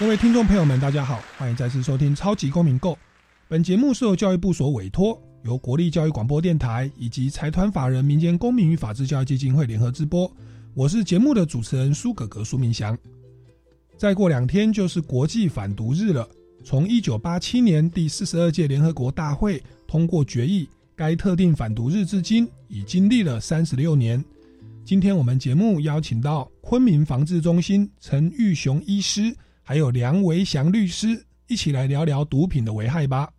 各位听众朋友们，大家好，欢迎再次收听《超级公民购》。本节目是由教育部所委托，由国立教育广播电台以及财团法人民间公民与法治教育基金会联合直播。我是节目的主持人苏格格苏明祥。再过两天就是国际反毒日了。从一九八七年第四十二届联合国大会通过决议，该特定反毒日至今已经历了三十六年。今天我们节目邀请到昆明防治中心陈玉雄医师。还有梁维祥律师一起来聊聊毒品的危害吧。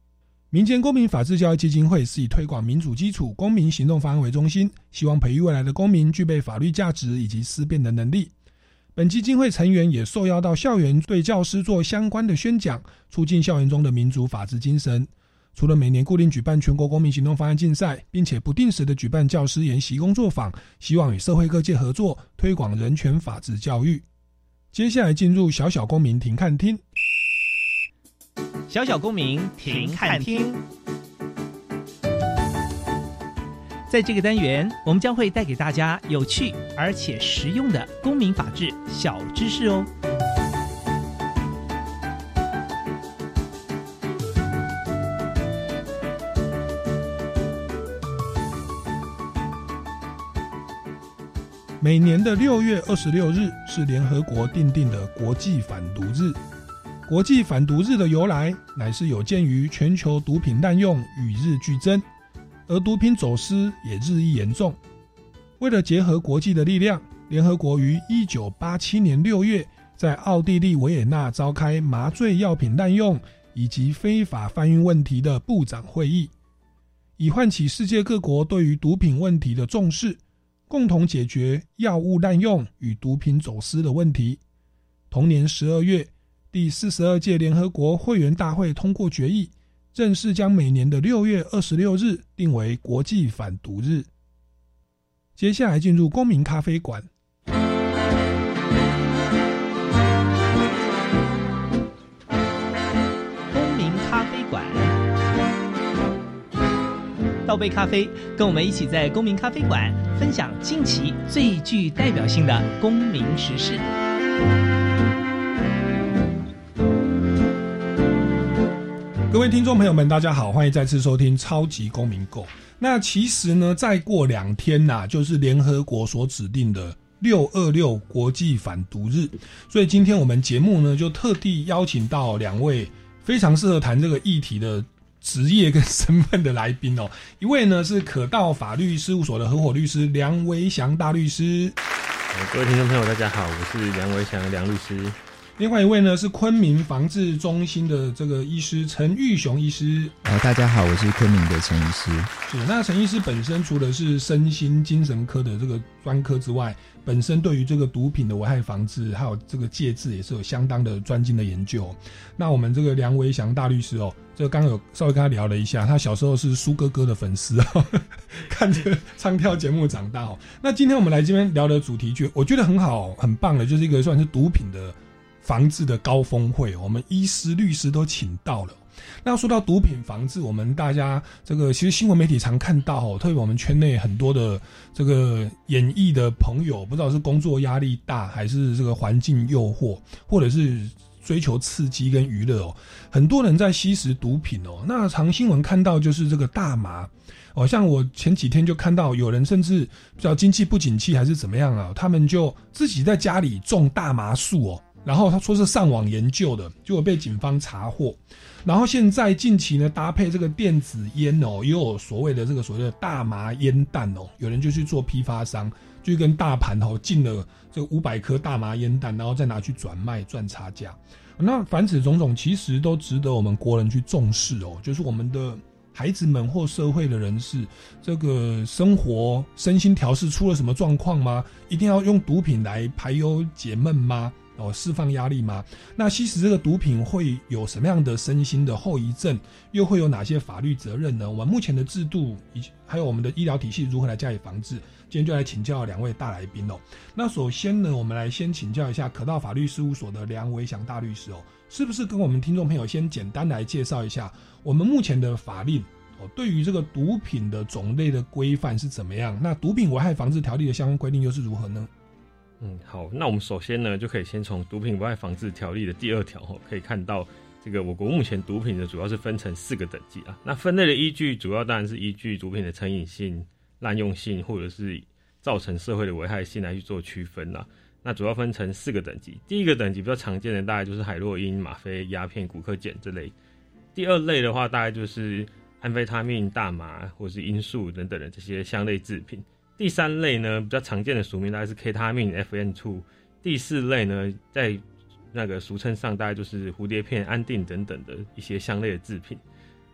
民间公民法治教育基金会是以推广民主基础公民行动方案为中心，希望培育未来的公民具备法律价值以及思辨的能力。本基金会成员也受邀到校园对教师做相关的宣讲，促进校园中的民主法治精神。除了每年固定举办全国公民行动方案竞赛，并且不定时的举办教师研习工作坊，希望与社会各界合作推广人权法治教育。接下来进入小小公民庭看厅。小小公民庭看厅，在这个单元，我们将会带给大家有趣而且实用的公民法治小知识哦。每年的六月二十六日是联合国定定的国际反毒日。国际反毒日的由来，乃是有鉴于全球毒品滥用与日俱增，而毒品走私也日益严重。为了结合国际的力量，联合国于一九八七年六月在奥地利维也纳召开麻醉药品滥用以及非法贩运问题的部长会议，以唤起世界各国对于毒品问题的重视。共同解决药物滥用与毒品走私的问题。同年十二月，第四十二届联合国会员大会通过决议，正式将每年的六月二十六日定为国际反毒日。接下来进入公民咖啡馆。倒杯咖啡，跟我们一起在公民咖啡馆分享近期最具代表性的公民时事。各位听众朋友们，大家好，欢迎再次收听超级公民购。那其实呢，再过两天呐，就是联合国所指定的六二六国际反毒日，所以今天我们节目呢，就特地邀请到两位非常适合谈这个议题的。职业跟身份的来宾哦，一位呢是可道法律事务所的合伙律师梁维祥大律师。各位听众朋友，大家好，我是梁维祥梁律师。另外一位呢是昆明防治中心的这个医师陈玉雄医师。呃，大家好，我是昆明的陈医师。是，那陈医师本身除了是身心精神科的这个专科之外，本身对于这个毒品的危害防治还有这个戒治也是有相当的专精的研究。那我们这个梁维祥大律师哦，这个刚有稍微跟他聊了一下，他小时候是苏哥哥的粉丝哦，看着唱跳节目长大哦。那今天我们来这边聊的主题就我觉得很好，很棒的，就是一个算是毒品的。防治的高峰会，我们医师、律师都请到了。那说到毒品防治，我们大家这个其实新闻媒体常看到哦，特别我们圈内很多的这个演艺的朋友，不知道是工作压力大，还是这个环境诱惑，或者是追求刺激跟娱乐哦，很多人在吸食毒品哦。那常新闻看到就是这个大麻哦，像我前几天就看到有人甚至比较经济不景气还是怎么样啊，他们就自己在家里种大麻树哦。然后他说是上网研究的，结果被警方查获。然后现在近期呢，搭配这个电子烟哦，也有所谓的这个所谓的大麻烟弹哦，有人就去做批发商，就跟大盘哦进了这五百颗大麻烟弹，然后再拿去转卖赚差价。那凡此种种，其实都值得我们国人去重视哦。就是我们的孩子们或社会的人士，这个生活身心调试出了什么状况吗？一定要用毒品来排忧解闷吗？哦释放压力吗？那吸食这个毒品会有什么样的身心的后遗症？又会有哪些法律责任呢？我们目前的制度以及还有我们的医疗体系如何来加以防治？今天就来请教两位大来宾哦。那首先呢，我们来先请教一下可道法律事务所的梁维祥大律师哦，是不是跟我们听众朋友先简单来介绍一下我们目前的法令哦？对于这个毒品的种类的规范是怎么样？那毒品危害防治条例的相关规定又是如何呢？嗯，好，那我们首先呢，就可以先从毒品危害防治条例的第二条哦，可以看到这个我国目前毒品呢，主要是分成四个等级啊。那分类的依据主要当然是依据毒品的成瘾性、滥用性，或者是造成社会的危害性来去做区分啦。那主要分成四个等级，第一个等级比较常见的大概就是海洛因、吗啡、鸦片、古柯碱这类。第二类的话，大概就是安非他命、大麻或是罂粟等等的这些香类制品，第三类呢比较常见的署名大概是 K 他命、FN2，第四类呢在那个俗称上大概就是蝴蝶片、安定等等的一些香类的制品。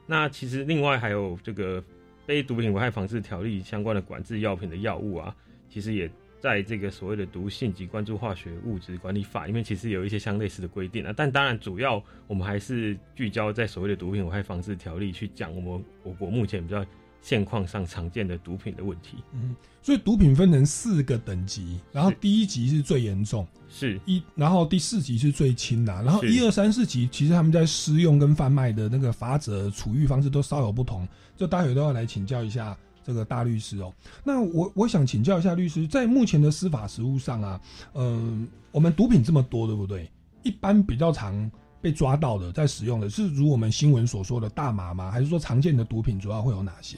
那其实另外还有这个非毒品危害防治条例相关的管制药品的药物啊，其实也。在这个所谓的毒性及关注化学物质管理法里面，其实有一些相类似的规定啊。但当然，主要我们还是聚焦在所谓的毒品危害防治条例去讲我们我国目前比较现况上常见的毒品的问题。嗯，所以毒品分成四个等级，然后第一级是最严重，是一，然后第四级是最轻的，然后一二三四级其实他们在施用跟贩卖的那个法则、处遇方式都稍有不同，这待会都要来请教一下。这个大律师哦，那我我想请教一下律师，在目前的司法实务上啊，嗯，我们毒品这么多，对不对？一般比较常被抓到的，在使用的是如我们新闻所说的大麻吗？还是说常见的毒品主要会有哪些？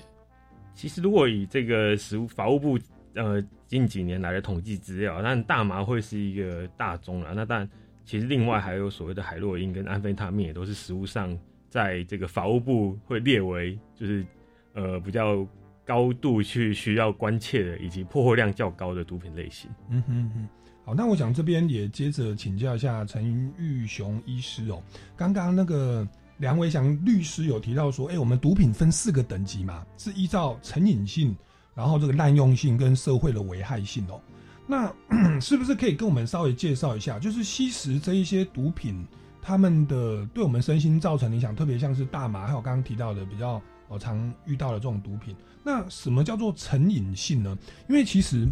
其实如果以这个食物法务部呃近几年来的统计资料，但大麻会是一个大宗了。那但其实另外还有所谓的海洛因跟安非他命，也都是食物上在这个法务部会列为就是呃比较。高度去需要关切的，以及破获量较高的毒品类型。嗯哼哼，好，那我想这边也接着请教一下陈玉雄医师哦。刚刚那个梁伟祥律师有提到说，哎，我们毒品分四个等级嘛，是依照成瘾性，然后这个滥用性跟社会的危害性哦。那 是不是可以跟我们稍微介绍一下，就是吸食这一些毒品，他们的对我们身心造成影响，特别像是大麻，还有刚刚提到的比较我常遇到的这种毒品。那什么叫做成瘾性呢？因为其实，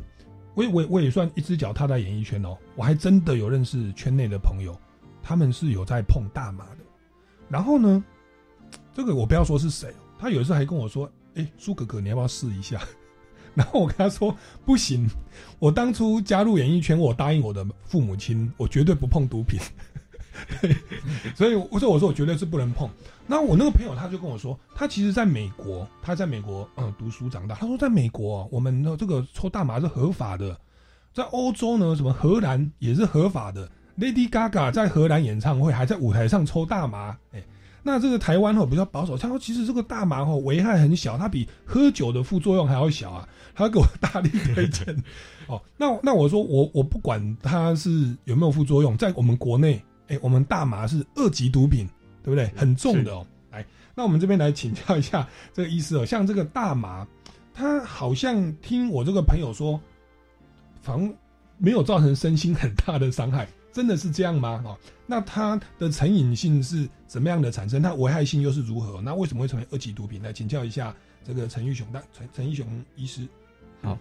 我我我也算一只脚踏在演艺圈哦，我还真的有认识圈内的朋友，他们是有在碰大麻。然后呢，这个我不要说是谁，他有时候还跟我说：“哎，苏哥哥，你要不要试一下？” 然后我跟他说：“不行，我当初加入演艺圈，我答应我的父母亲，我绝对不碰毒品。”所以，我说我说我绝对是不能碰。那我那个朋友他就跟我说，他其实在美国，他在美国嗯读书长大。他说在美国，我们的这个抽大麻是合法的。在欧洲呢，什么荷兰也是合法的。Lady Gaga 在荷兰演唱会还在舞台上抽大麻。哎，那这个台湾哦比较保守，他说其实这个大麻哦危害很小，它比喝酒的副作用还要小啊。他给我大力推荐。哦，那那我说我我不管它是有没有副作用，在我们国内。哎，我们大麻是二级毒品，对不对？很重的哦。来，那我们这边来请教一下这个医师哦。像这个大麻，它好像听我这个朋友说，防没有造成身心很大的伤害，真的是这样吗？哦，那它的成瘾性是怎么样的产生？它危害性又是如何？那为什么会成为二级毒品？来请教一下这个陈玉雄大陈陈玉雄医师。好，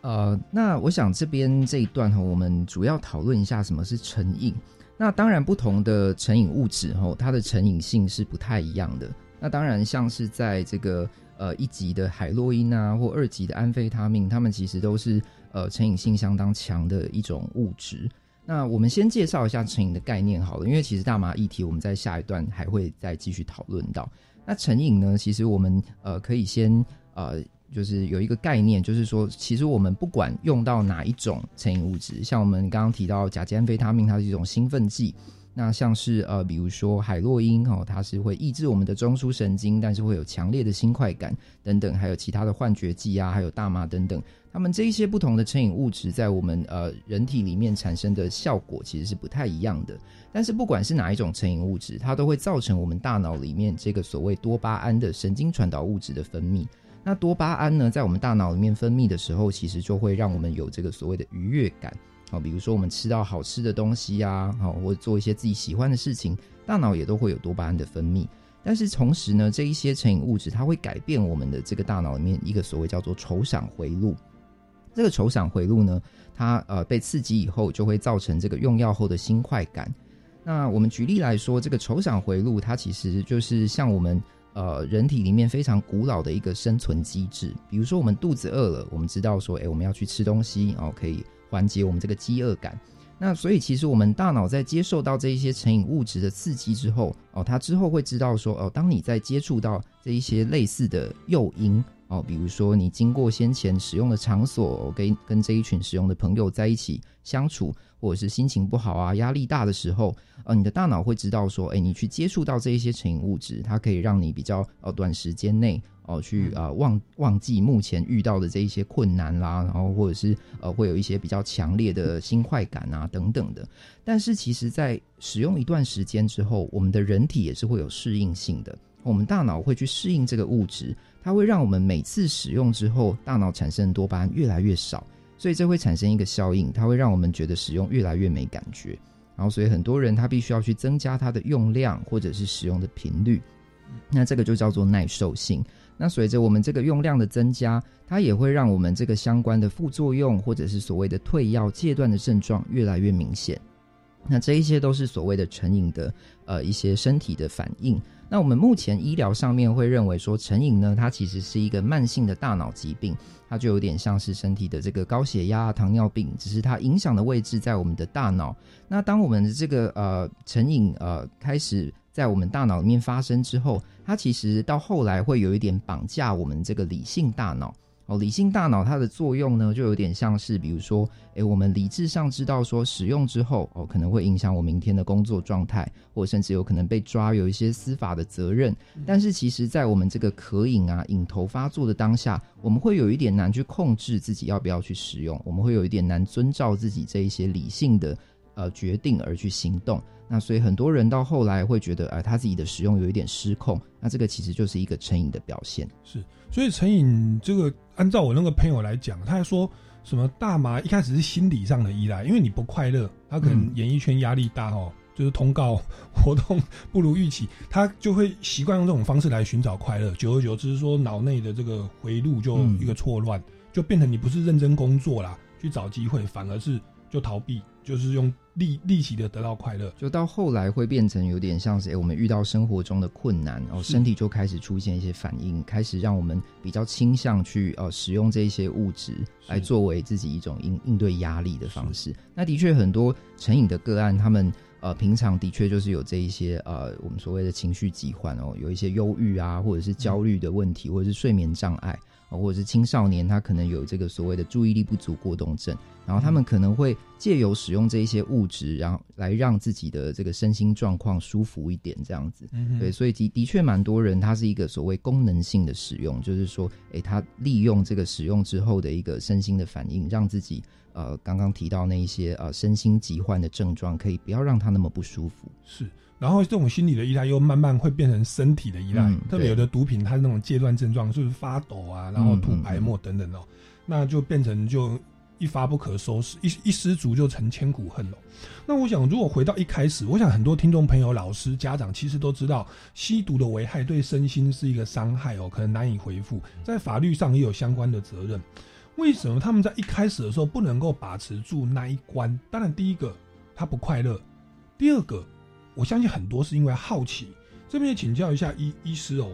呃，那我想这边这一段哈，我们主要讨论一下什么是成瘾。那当然，不同的成瘾物质哈，它的成瘾性是不太一样的。那当然，像是在这个呃一级的海洛因啊，或二级的安非他命，它们其实都是呃成瘾性相当强的一种物质。那我们先介绍一下成瘾的概念好了，因为其实大麻议题我们在下一段还会再继续讨论到。那成瘾呢，其实我们呃可以先呃。就是有一个概念，就是说，其实我们不管用到哪一种成瘾物质，像我们刚刚提到甲基安非他命，它是一种兴奋剂；那像是呃，比如说海洛因哦，它是会抑制我们的中枢神经，但是会有强烈的新快感等等，还有其他的幻觉剂啊，还有大麻等等，它们这一些不同的成瘾物质在我们呃人体里面产生的效果其实是不太一样的。但是不管是哪一种成瘾物质，它都会造成我们大脑里面这个所谓多巴胺的神经传导物质的分泌。那多巴胺呢，在我们大脑里面分泌的时候，其实就会让我们有这个所谓的愉悦感。好，比如说我们吃到好吃的东西呀，好，或者做一些自己喜欢的事情，大脑也都会有多巴胺的分泌。但是同时呢，这一些成瘾物质它会改变我们的这个大脑里面一个所谓叫做酬赏回路。这个酬赏回路呢，它呃被刺激以后，就会造成这个用药后的新快感。那我们举例来说，这个酬赏回路它其实就是像我们呃人体里面非常古老的一个生存机制。比如说我们肚子饿了，我们知道说，哎，我们要去吃东西，然后可以缓解我们这个饥饿感。那所以其实我们大脑在接受到这一些成瘾物质的刺激之后，哦，它之后会知道说，哦，当你在接触到这一些类似的诱因。哦，比如说你经过先前使用的场所，跟跟这一群使用的朋友在一起相处，或者是心情不好啊、压力大的时候，呃，你的大脑会知道说，哎，你去接触到这一些成瘾物质，它可以让你比较呃短时间内哦去呃忘忘记目前遇到的这一些困难啦，然后或者是呃会有一些比较强烈的新快感啊等等的。但是其实，在使用一段时间之后，我们的人体也是会有适应性的，我们大脑会去适应这个物质。它会让我们每次使用之后，大脑产生的多巴胺越来越少，所以这会产生一个效应，它会让我们觉得使用越来越没感觉。然后，所以很多人他必须要去增加它的用量或者是使用的频率。那这个就叫做耐受性。那随着我们这个用量的增加，它也会让我们这个相关的副作用或者是所谓的退药戒断的症状越来越明显。那这一些都是所谓的成瘾的呃一些身体的反应。那我们目前医疗上面会认为说，成瘾呢，它其实是一个慢性的大脑疾病，它就有点像是身体的这个高血压、糖尿病，只是它影响的位置在我们的大脑。那当我们的这个呃成瘾呃开始在我们大脑里面发生之后，它其实到后来会有一点绑架我们这个理性大脑。哦，理性大脑它的作用呢，就有点像是，比如说，诶，我们理智上知道说使用之后，哦，可能会影响我明天的工作状态，或甚至有可能被抓，有一些司法的责任。但是，其实，在我们这个可瘾啊、瘾头发作的当下，我们会有一点难去控制自己要不要去使用，我们会有一点难遵照自己这一些理性的呃决定而去行动。那所以很多人到后来会觉得，哎，他自己的使用有一点失控，那这个其实就是一个成瘾的表现。是，所以成瘾这个，按照我那个朋友来讲，他还说什么大麻一开始是心理上的依赖，因为你不快乐，他可能演艺圈压力大哦，就是通告 活动不如预期，他就会习惯用这种方式来寻找快乐，久而久之，说脑内的这个回路就一个错乱，就变成你不是认真工作啦，去找机会，反而是就逃避，就是用。利利息的得到快乐，就到后来会变成有点像是，哎，我们遇到生活中的困难，然后身体就开始出现一些反应，开始让我们比较倾向去呃使用这些物质来作为自己一种应应对压力的方式。那的确很多成瘾的个案，他们呃平常的确就是有这一些呃我们所谓的情绪疾患哦，有一些忧郁啊，或者是焦虑的问题，或者是睡眠障碍。或者是青少年，他可能有这个所谓的注意力不足过动症，然后他们可能会借由使用这一些物质，然后来让自己的这个身心状况舒服一点，这样子。对，所以的的确蛮多人，他是一个所谓功能性的使用，就是说，诶，他利用这个使用之后的一个身心的反应，让自己呃刚刚提到那一些呃身心疾患的症状，可以不要让他那么不舒服。是。然后这种心理的依赖又慢慢会变成身体的依赖，特别有的毒品它是那种戒断症状，就是发抖啊，然后吐白沫等等哦，那就变成就一发不可收拾，一一失足就成千古恨了。那我想，如果回到一开始，我想很多听众朋友、老师、家长其实都知道，吸毒的危害对身心是一个伤害哦，可能难以恢复，在法律上也有相关的责任。为什么他们在一开始的时候不能够把持住那一关？当然，第一个他不快乐，第二个。我相信很多是因为好奇，这边也请教一下医医师哦，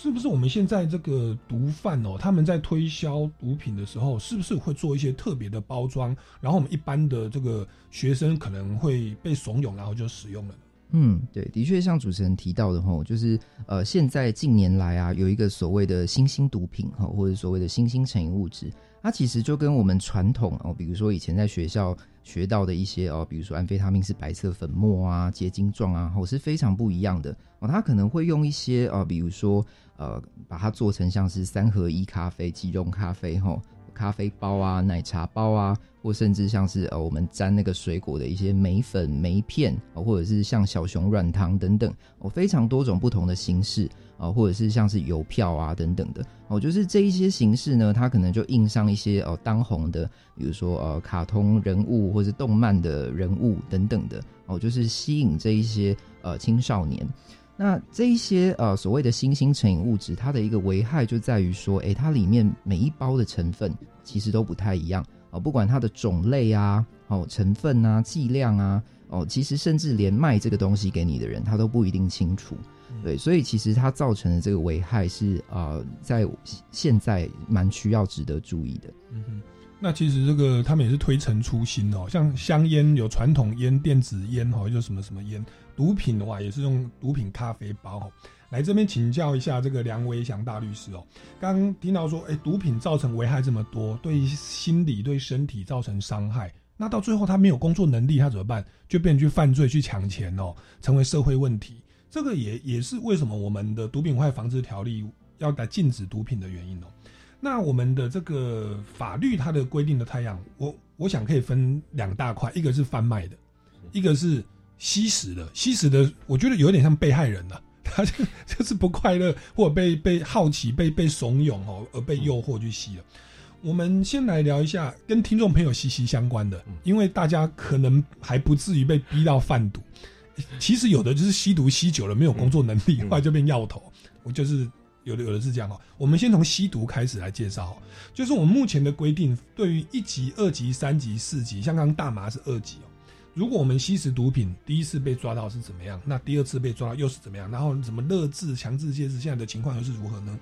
是不是我们现在这个毒贩哦，他们在推销毒品的时候，是不是会做一些特别的包装，然后我们一般的这个学生可能会被怂恿，然后就使用了？嗯，对，的确像主持人提到的哈，就是呃，现在近年来啊，有一个所谓的新兴毒品哈，或者所谓的新兴成瘾物质。它其实就跟我们传统哦，比如说以前在学校学到的一些哦，比如说安非他命是白色粉末啊、结晶状啊，哦是非常不一样的哦。它可能会用一些呃，比如说呃，把它做成像是三合一咖啡、即溶咖啡哈。咖啡包啊、奶茶包啊，或甚至像是呃我们沾那个水果的一些梅粉、梅片，或者是像小熊软糖等等，哦，非常多种不同的形式啊，或者是像是邮票啊等等的，哦，就是这一些形式呢，它可能就印上一些哦当红的，比如说呃卡通人物或是动漫的人物等等的，哦，就是吸引这一些呃青少年。那这一些呃所谓的新兴成瘾物质，它的一个危害就在于说，诶，它里面每一包的成分其实都不太一样哦，不管它的种类啊、哦成分啊、剂量啊，哦，其实甚至连卖这个东西给你的人，他都不一定清楚。对，所以其实它造成的这个危害是呃，在现在蛮需要值得注意的。嗯哼，那其实这个他们也是推陈出新哦，像香烟有传统烟、电子烟哈，就什么什么烟。毒品的话，也是用毒品咖啡包。来这边请教一下这个梁维祥大律师哦。刚听到说，哎，毒品造成危害这么多，对心理、对身体造成伤害，那到最后他没有工作能力，他怎么办？就变成去犯罪、去抢钱哦，成为社会问题。这个也也是为什么我们的毒品坏防治条例要来禁止毒品的原因哦。那我们的这个法律它的规定的太阳，我我想可以分两大块，一个是贩卖的，一个是。吸食的，吸食的，我觉得有点像被害人了，他就就是不快乐，或者被被好奇、被被怂恿哦，而被诱惑去吸了。我们先来聊一下跟听众朋友息息相关的，因为大家可能还不至于被逼到贩毒，其实有的就是吸毒吸久了没有工作能力，后来就变药头。我就是有的有的是这样哦。我们先从吸毒开始来介绍，就是我们目前的规定，对于一级、二级、三级、四级，像刚刚大麻是二级哦。如果我们吸食毒品，第一次被抓到是怎么样？那第二次被抓到又是怎么样？然后什么勒制、强制戒治，现在的情况又是如何呢？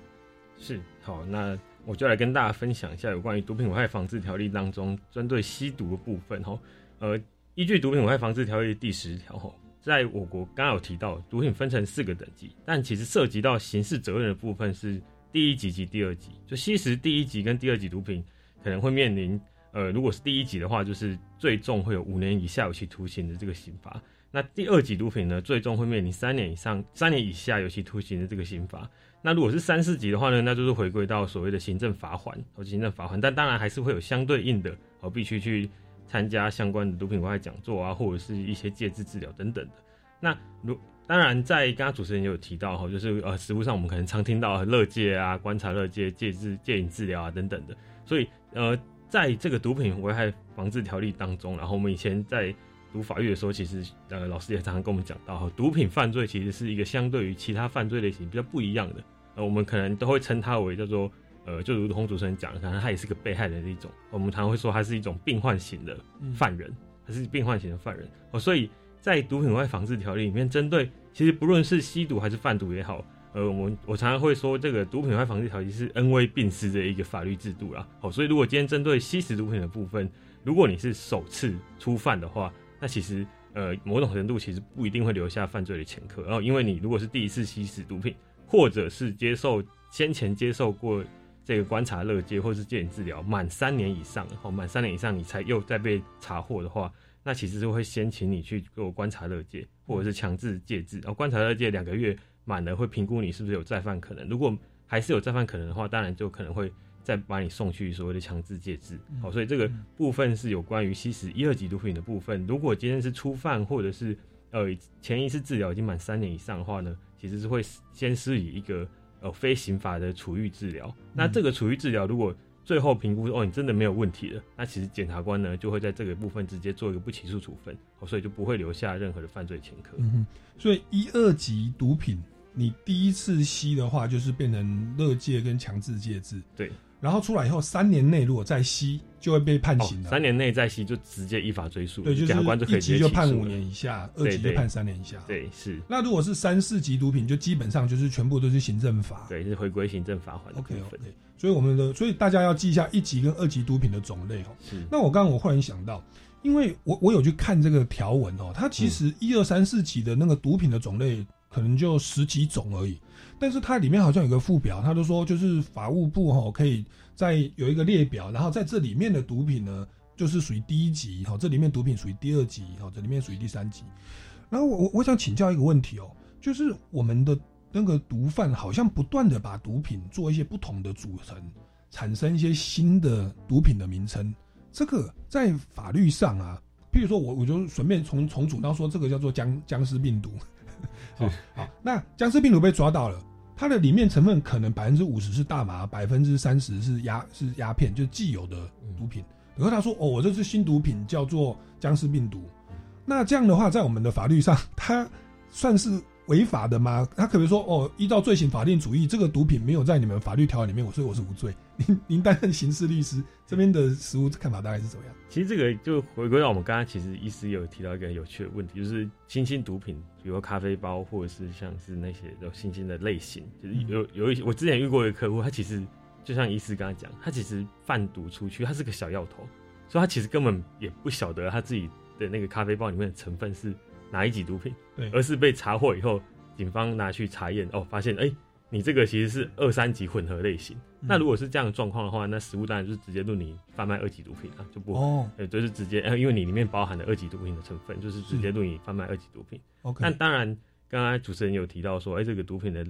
是好，那我就来跟大家分享一下有关于毒品危害防治条例当中针对吸毒的部分哦。呃，依据毒品危害防治条例第十条哈，在我国刚刚有提到，毒品分成四个等级，但其实涉及到刑事责任的部分是第一级及第二级。就吸食第一级跟第二级毒品，可能会面临。呃，如果是第一级的话，就是最重会有五年以下有期徒刑的这个刑罚。那第二级毒品呢，最重会面临三年以上、三年以下有期徒刑的这个刑罚。那如果是三四级的话呢，那就是回归到所谓的行政罚款和行政罚款。但当然还是会有相对应的，哦，必须去参加相关的毒品危害讲座啊，或者是一些戒治治疗等等的。那如当然，在刚刚主持人也有提到哈，就是呃，实物上我们可能常听到乐戒啊、观察乐戒、戒治、戒瘾治疗啊等等的。所以呃。在这个毒品危害防治条例当中，然后我们以前在读法律的时候，其实呃老师也常常跟我们讲到，哈，毒品犯罪其实是一个相对于其他犯罪类型比较不一样的，呃，我们可能都会称它为叫做呃，就如同主持人讲，可能它也是个被害人的一种，我们常常会说它是一种病患型的犯人，它是病患型的犯人，哦，所以在毒品危害防治条例里面，针对其实不论是吸毒还是贩毒也好。呃，我们我常常会说，这个毒品危害防治条例是恩威并施的一个法律制度啦。好，所以如果今天针对吸食毒品的部分，如果你是首次初犯的话，那其实呃某种程度其实不一定会留下犯罪的前科。然后，因为你如果是第一次吸食毒品，或者是接受先前接受过这个观察乐戒或是戒瘾治疗满三年以上，哦，满三年以上你才又再被查获的话，那其实是会先请你去做观察乐戒或者是强制戒治。然后观察乐戒两个月。满了会评估你是不是有再犯可能，如果还是有再犯可能的话，当然就可能会再把你送去所谓的强制戒治。好，所以这个部分是有关于吸食一二级毒品的部分。如果今天是初犯或者是呃前一次治疗已经满三年以上的话呢，其实是会先施以一个呃非刑法的处遇治疗。那这个处遇治疗如果最后评估哦你真的没有问题了，那其实检察官呢就会在这个部分直接做一个不起诉处分，所以就不会留下任何的犯罪前科。嗯所以一二级毒品。你第一次吸的话，就是变成乐戒跟强制戒制。对，然后出来以后，三年内如果再吸，就会被判刑了。三年内再吸，就直接依法追诉。对，就是一级就判五年以下，二级就判三年以下。对，是。那如果是三四级毒品，就基本上就是全部都是行政法。对，是回归行政罚款。OK，OK。所以我们的，所以大家要记一下一级跟二级毒品的种类哦。那我刚刚我忽然想到，因为我我有去看这个条文哦，它其实一二三四级的那个毒品的种类。可能就十几种而已，但是它里面好像有个附表，他都说就是法务部哈可以在有一个列表，然后在这里面的毒品呢，就是属于第一级哈，这里面毒品属于第二级哈，这里面属于第三级。然后我我我想请教一个问题哦，就是我们的那个毒贩好像不断的把毒品做一些不同的组成，产生一些新的毒品的名称。这个在法律上啊，譬如说我我就顺便从重组到说，这个叫做僵僵尸病毒。好，好，那僵尸病毒被抓到了，它的里面成分可能百分之五十是大麻，百分之三十是鸦是鸦片，就是既有的毒品。然后他说：“哦，我这是新毒品，叫做僵尸病毒。”那这样的话，在我们的法律上，它算是违法的吗？他可能说：“哦，依照罪行法定主义，这个毒品没有在你们法律条文里面，所以我是无罪。”您您担任刑事律师，这边的实务看法大概是怎么样？其实这个就回归到我们刚刚，其实医师有提到一个有趣的问题，就是新兴毒品，比如咖啡包，或者是像是那些有新兴的类型，就是有有一些我之前遇过一个客户，他其实就像医师刚才讲，他其实贩毒出去，他是个小药头，所以他其实根本也不晓得他自己的那个咖啡包里面的成分是哪一级毒品，对，而是被查获以后，警方拿去查验，哦，发现哎。你这个其实是二三级混合类型，那如果是这样的状况的话，那食物当然就是直接论你贩卖二级毒品啊，就不，呃，就是直接，因为你里面包含了二级毒品的成分，就是直接论你贩卖二级毒品。OK，但当然，刚刚主持人有提到说，哎，这个毒品的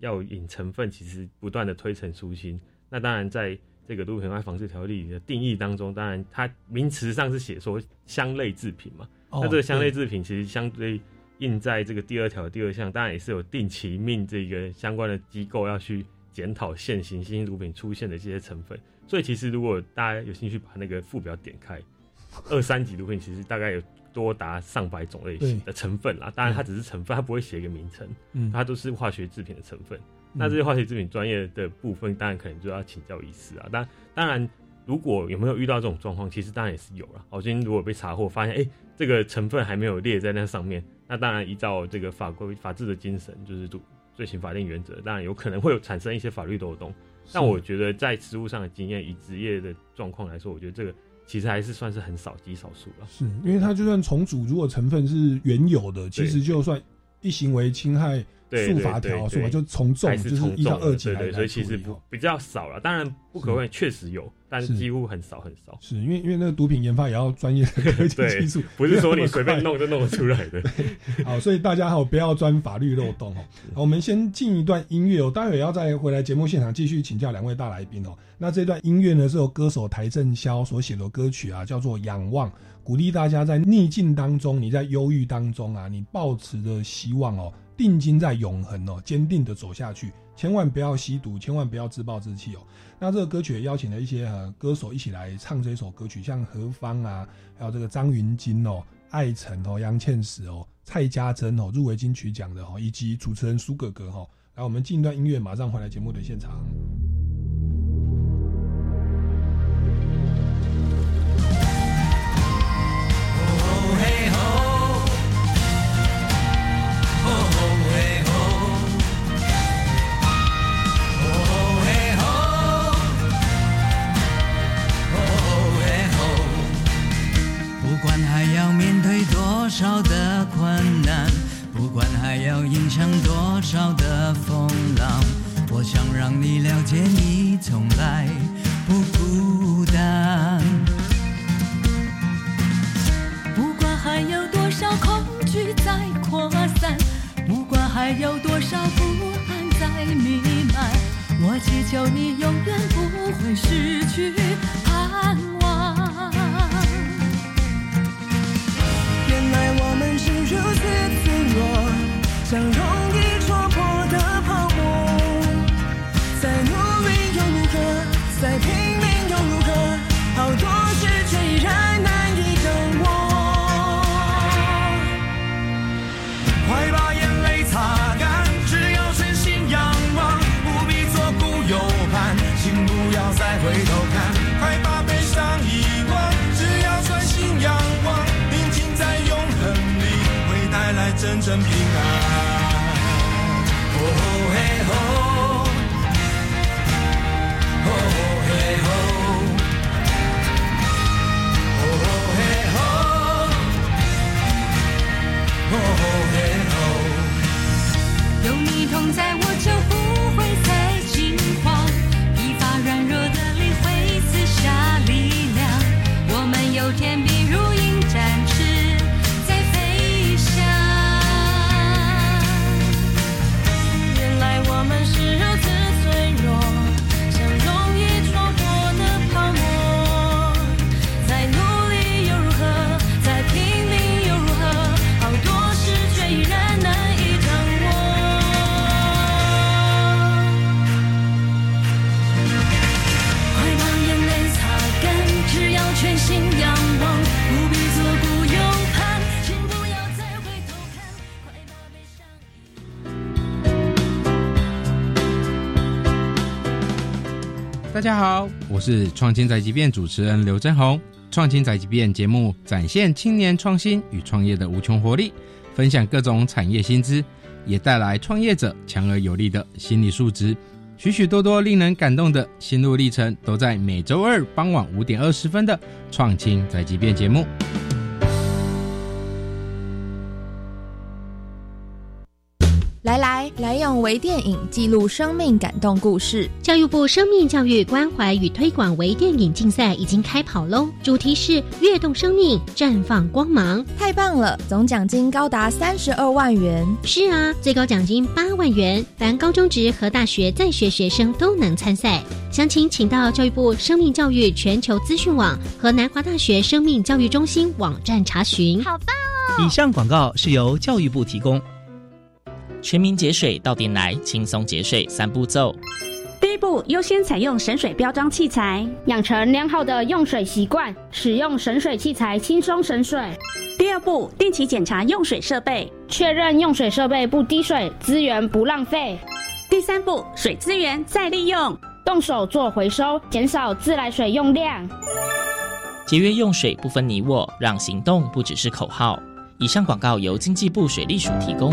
药引成分其实不断的推陈出新。那当然，在这个毒品外防治条例的定义当中，当然它名词上是写说香类制品嘛，那这个香类制品其实相对。印在这个第二条第二项，当然也是有定期命这个相关的机构要去检讨现行新型毒品出现的这些成分。所以其实如果大家有兴趣把那个附表点开，二三级毒品其实大概有多达上百种类型的成分啦。当然它只是成分，它不会写一个名称，它都是化学制品的成分。那这些化学制品专业的部分，当然可能就要请教医师啊。当当然，如果有没有遇到这种状况，其实当然也是有了。好今天如果被查获，发现哎这个成分还没有列在那上面。那当然，依照这个法规法治的精神，就是罪罪行法定原则，当然有可能会有产生一些法律漏洞。但我觉得，在实务上的经验，以职业的状况来说，我觉得这个其实还是算是很少极少数了。是因为它就算重组，如果成分是原有的，其实就算一行为侵害。诉法条，诉法就从重，就是一到二级来所以其实不比较少了。当然不可谓，确实有，但是几乎很少很少。是因为因为那个毒品研发也要专业的 科技技术，不是说你随便弄就弄得出来的。好，所以大家好，不要钻法律漏洞哦。我们先进一段音乐哦，待会要再回来节目现场继续请教两位大来宾哦。那这段音乐呢是由歌手邰正宵所写的歌曲啊，叫做《仰望》，鼓励大家在逆境当中，你在忧郁当中啊，你抱持着希望哦。定睛在永恒哦，坚定的走下去，千万不要吸毒，千万不要自暴自弃哦。那这个歌曲也邀请了一些呃歌手一起来唱这首歌曲，像何方啊，还有这个张芸京哦、艾辰哦、杨倩石哦、蔡家珍哦，入围金曲奖的哦，以及主持人苏格格哈。来，我们进一段音乐，马上回来节目的现场。少的困难，不管还要迎向多少的风浪，我想让你了解，你从来不孤单。不管还有多少恐惧在扩散，不管还有多少不安在弥漫，我祈求你永远不会失去像容大家好，我是创新宅急便主持人刘真红。创新宅急便节目展现青年创新与创业的无穷活力，分享各种产业新知，也带来创业者强而有力的心理素质。许许多多令人感动的心路历程，都在每周二傍晚五点二十分的创新宅急便节目。来来来，用微电影记录生命感动故事。教育部生命教育关怀与推广微电影竞赛已经开跑喽，主题是跃动生命，绽放光芒。太棒了，总奖金高达三十二万元。是啊，最高奖金八万元，凡高中职和大学在学学生都能参赛。详情请到教育部生命教育全球资讯网和南华大学生命教育中心网站查询。好棒哦！以上广告是由教育部提供。全民节水到点来，轻松节水三步骤。第一步，优先采用省水标章器材，养成良好的用水习惯，使用省水器材轻松省水。第二步，定期检查用水设备，确认用水设备不滴水，资源不浪费。第三步，水资源再利用，动手做回收，减少自来水用量。节约用水不分你我，让行动不只是口号。以上广告由经济部水利署提供。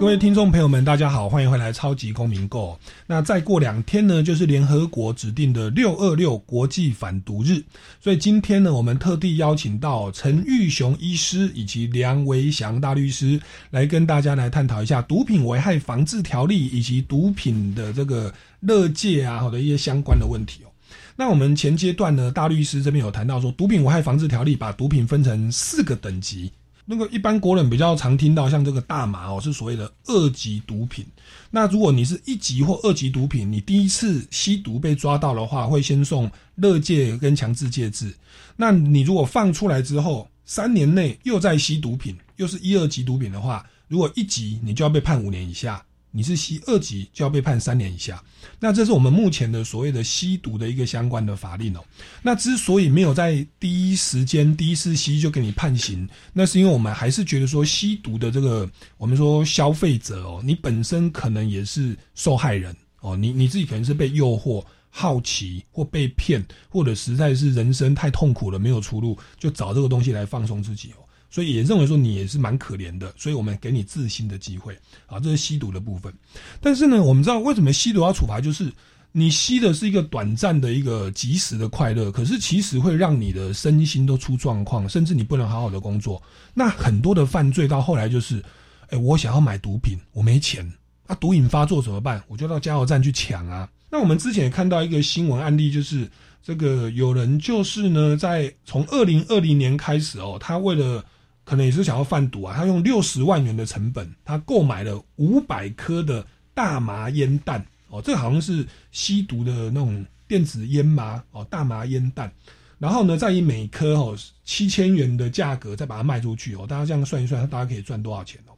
各位听众朋友们，大家好，欢迎回来《超级公民购》。那再过两天呢，就是联合国指定的六二六国际反毒日，所以今天呢，我们特地邀请到陈玉雄医师以及梁维祥大律师来跟大家来探讨一下毒品危害防治条例以及毒品的这个乐界啊，或者一些相关的问题哦。那我们前阶段呢，大律师这边有谈到说，毒品危害防治条例把毒品分成四个等级。那个一般国人比较常听到，像这个大麻哦，是所谓的二级毒品。那如果你是一级或二级毒品，你第一次吸毒被抓到的话，会先送乐戒跟强制戒治。那你如果放出来之后，三年内又在吸毒品，又是一二级毒品的话，如果一级你就要被判五年以下。你是吸二级就要被判三年以下，那这是我们目前的所谓的吸毒的一个相关的法令哦。那之所以没有在第一时间第一次吸就给你判刑，那是因为我们还是觉得说吸毒的这个我们说消费者哦，你本身可能也是受害人哦，你你自己可能是被诱惑、好奇或被骗，或者实在是人生太痛苦了没有出路，就找这个东西来放松自己哦。所以也认为说你也是蛮可怜的，所以我们给你自新的机会啊，这是吸毒的部分。但是呢，我们知道为什么吸毒要处罚，就是你吸的是一个短暂的一个及时的快乐，可是其实会让你的身心都出状况，甚至你不能好好的工作。那很多的犯罪到后来就是，哎，我想要买毒品，我没钱，啊，毒瘾发作怎么办？我就到加油站去抢啊。那我们之前也看到一个新闻案例，就是这个有人就是呢，在从二零二零年开始哦，他为了可能也是想要贩毒啊，他用六十万元的成本，他购买了五百颗的大麻烟弹哦，这好像是吸毒的那种电子烟麻哦，大麻烟弹，然后呢，再以每颗哦七千元的价格再把它卖出去哦，大家这样算一算，大家可以赚多少钱哦？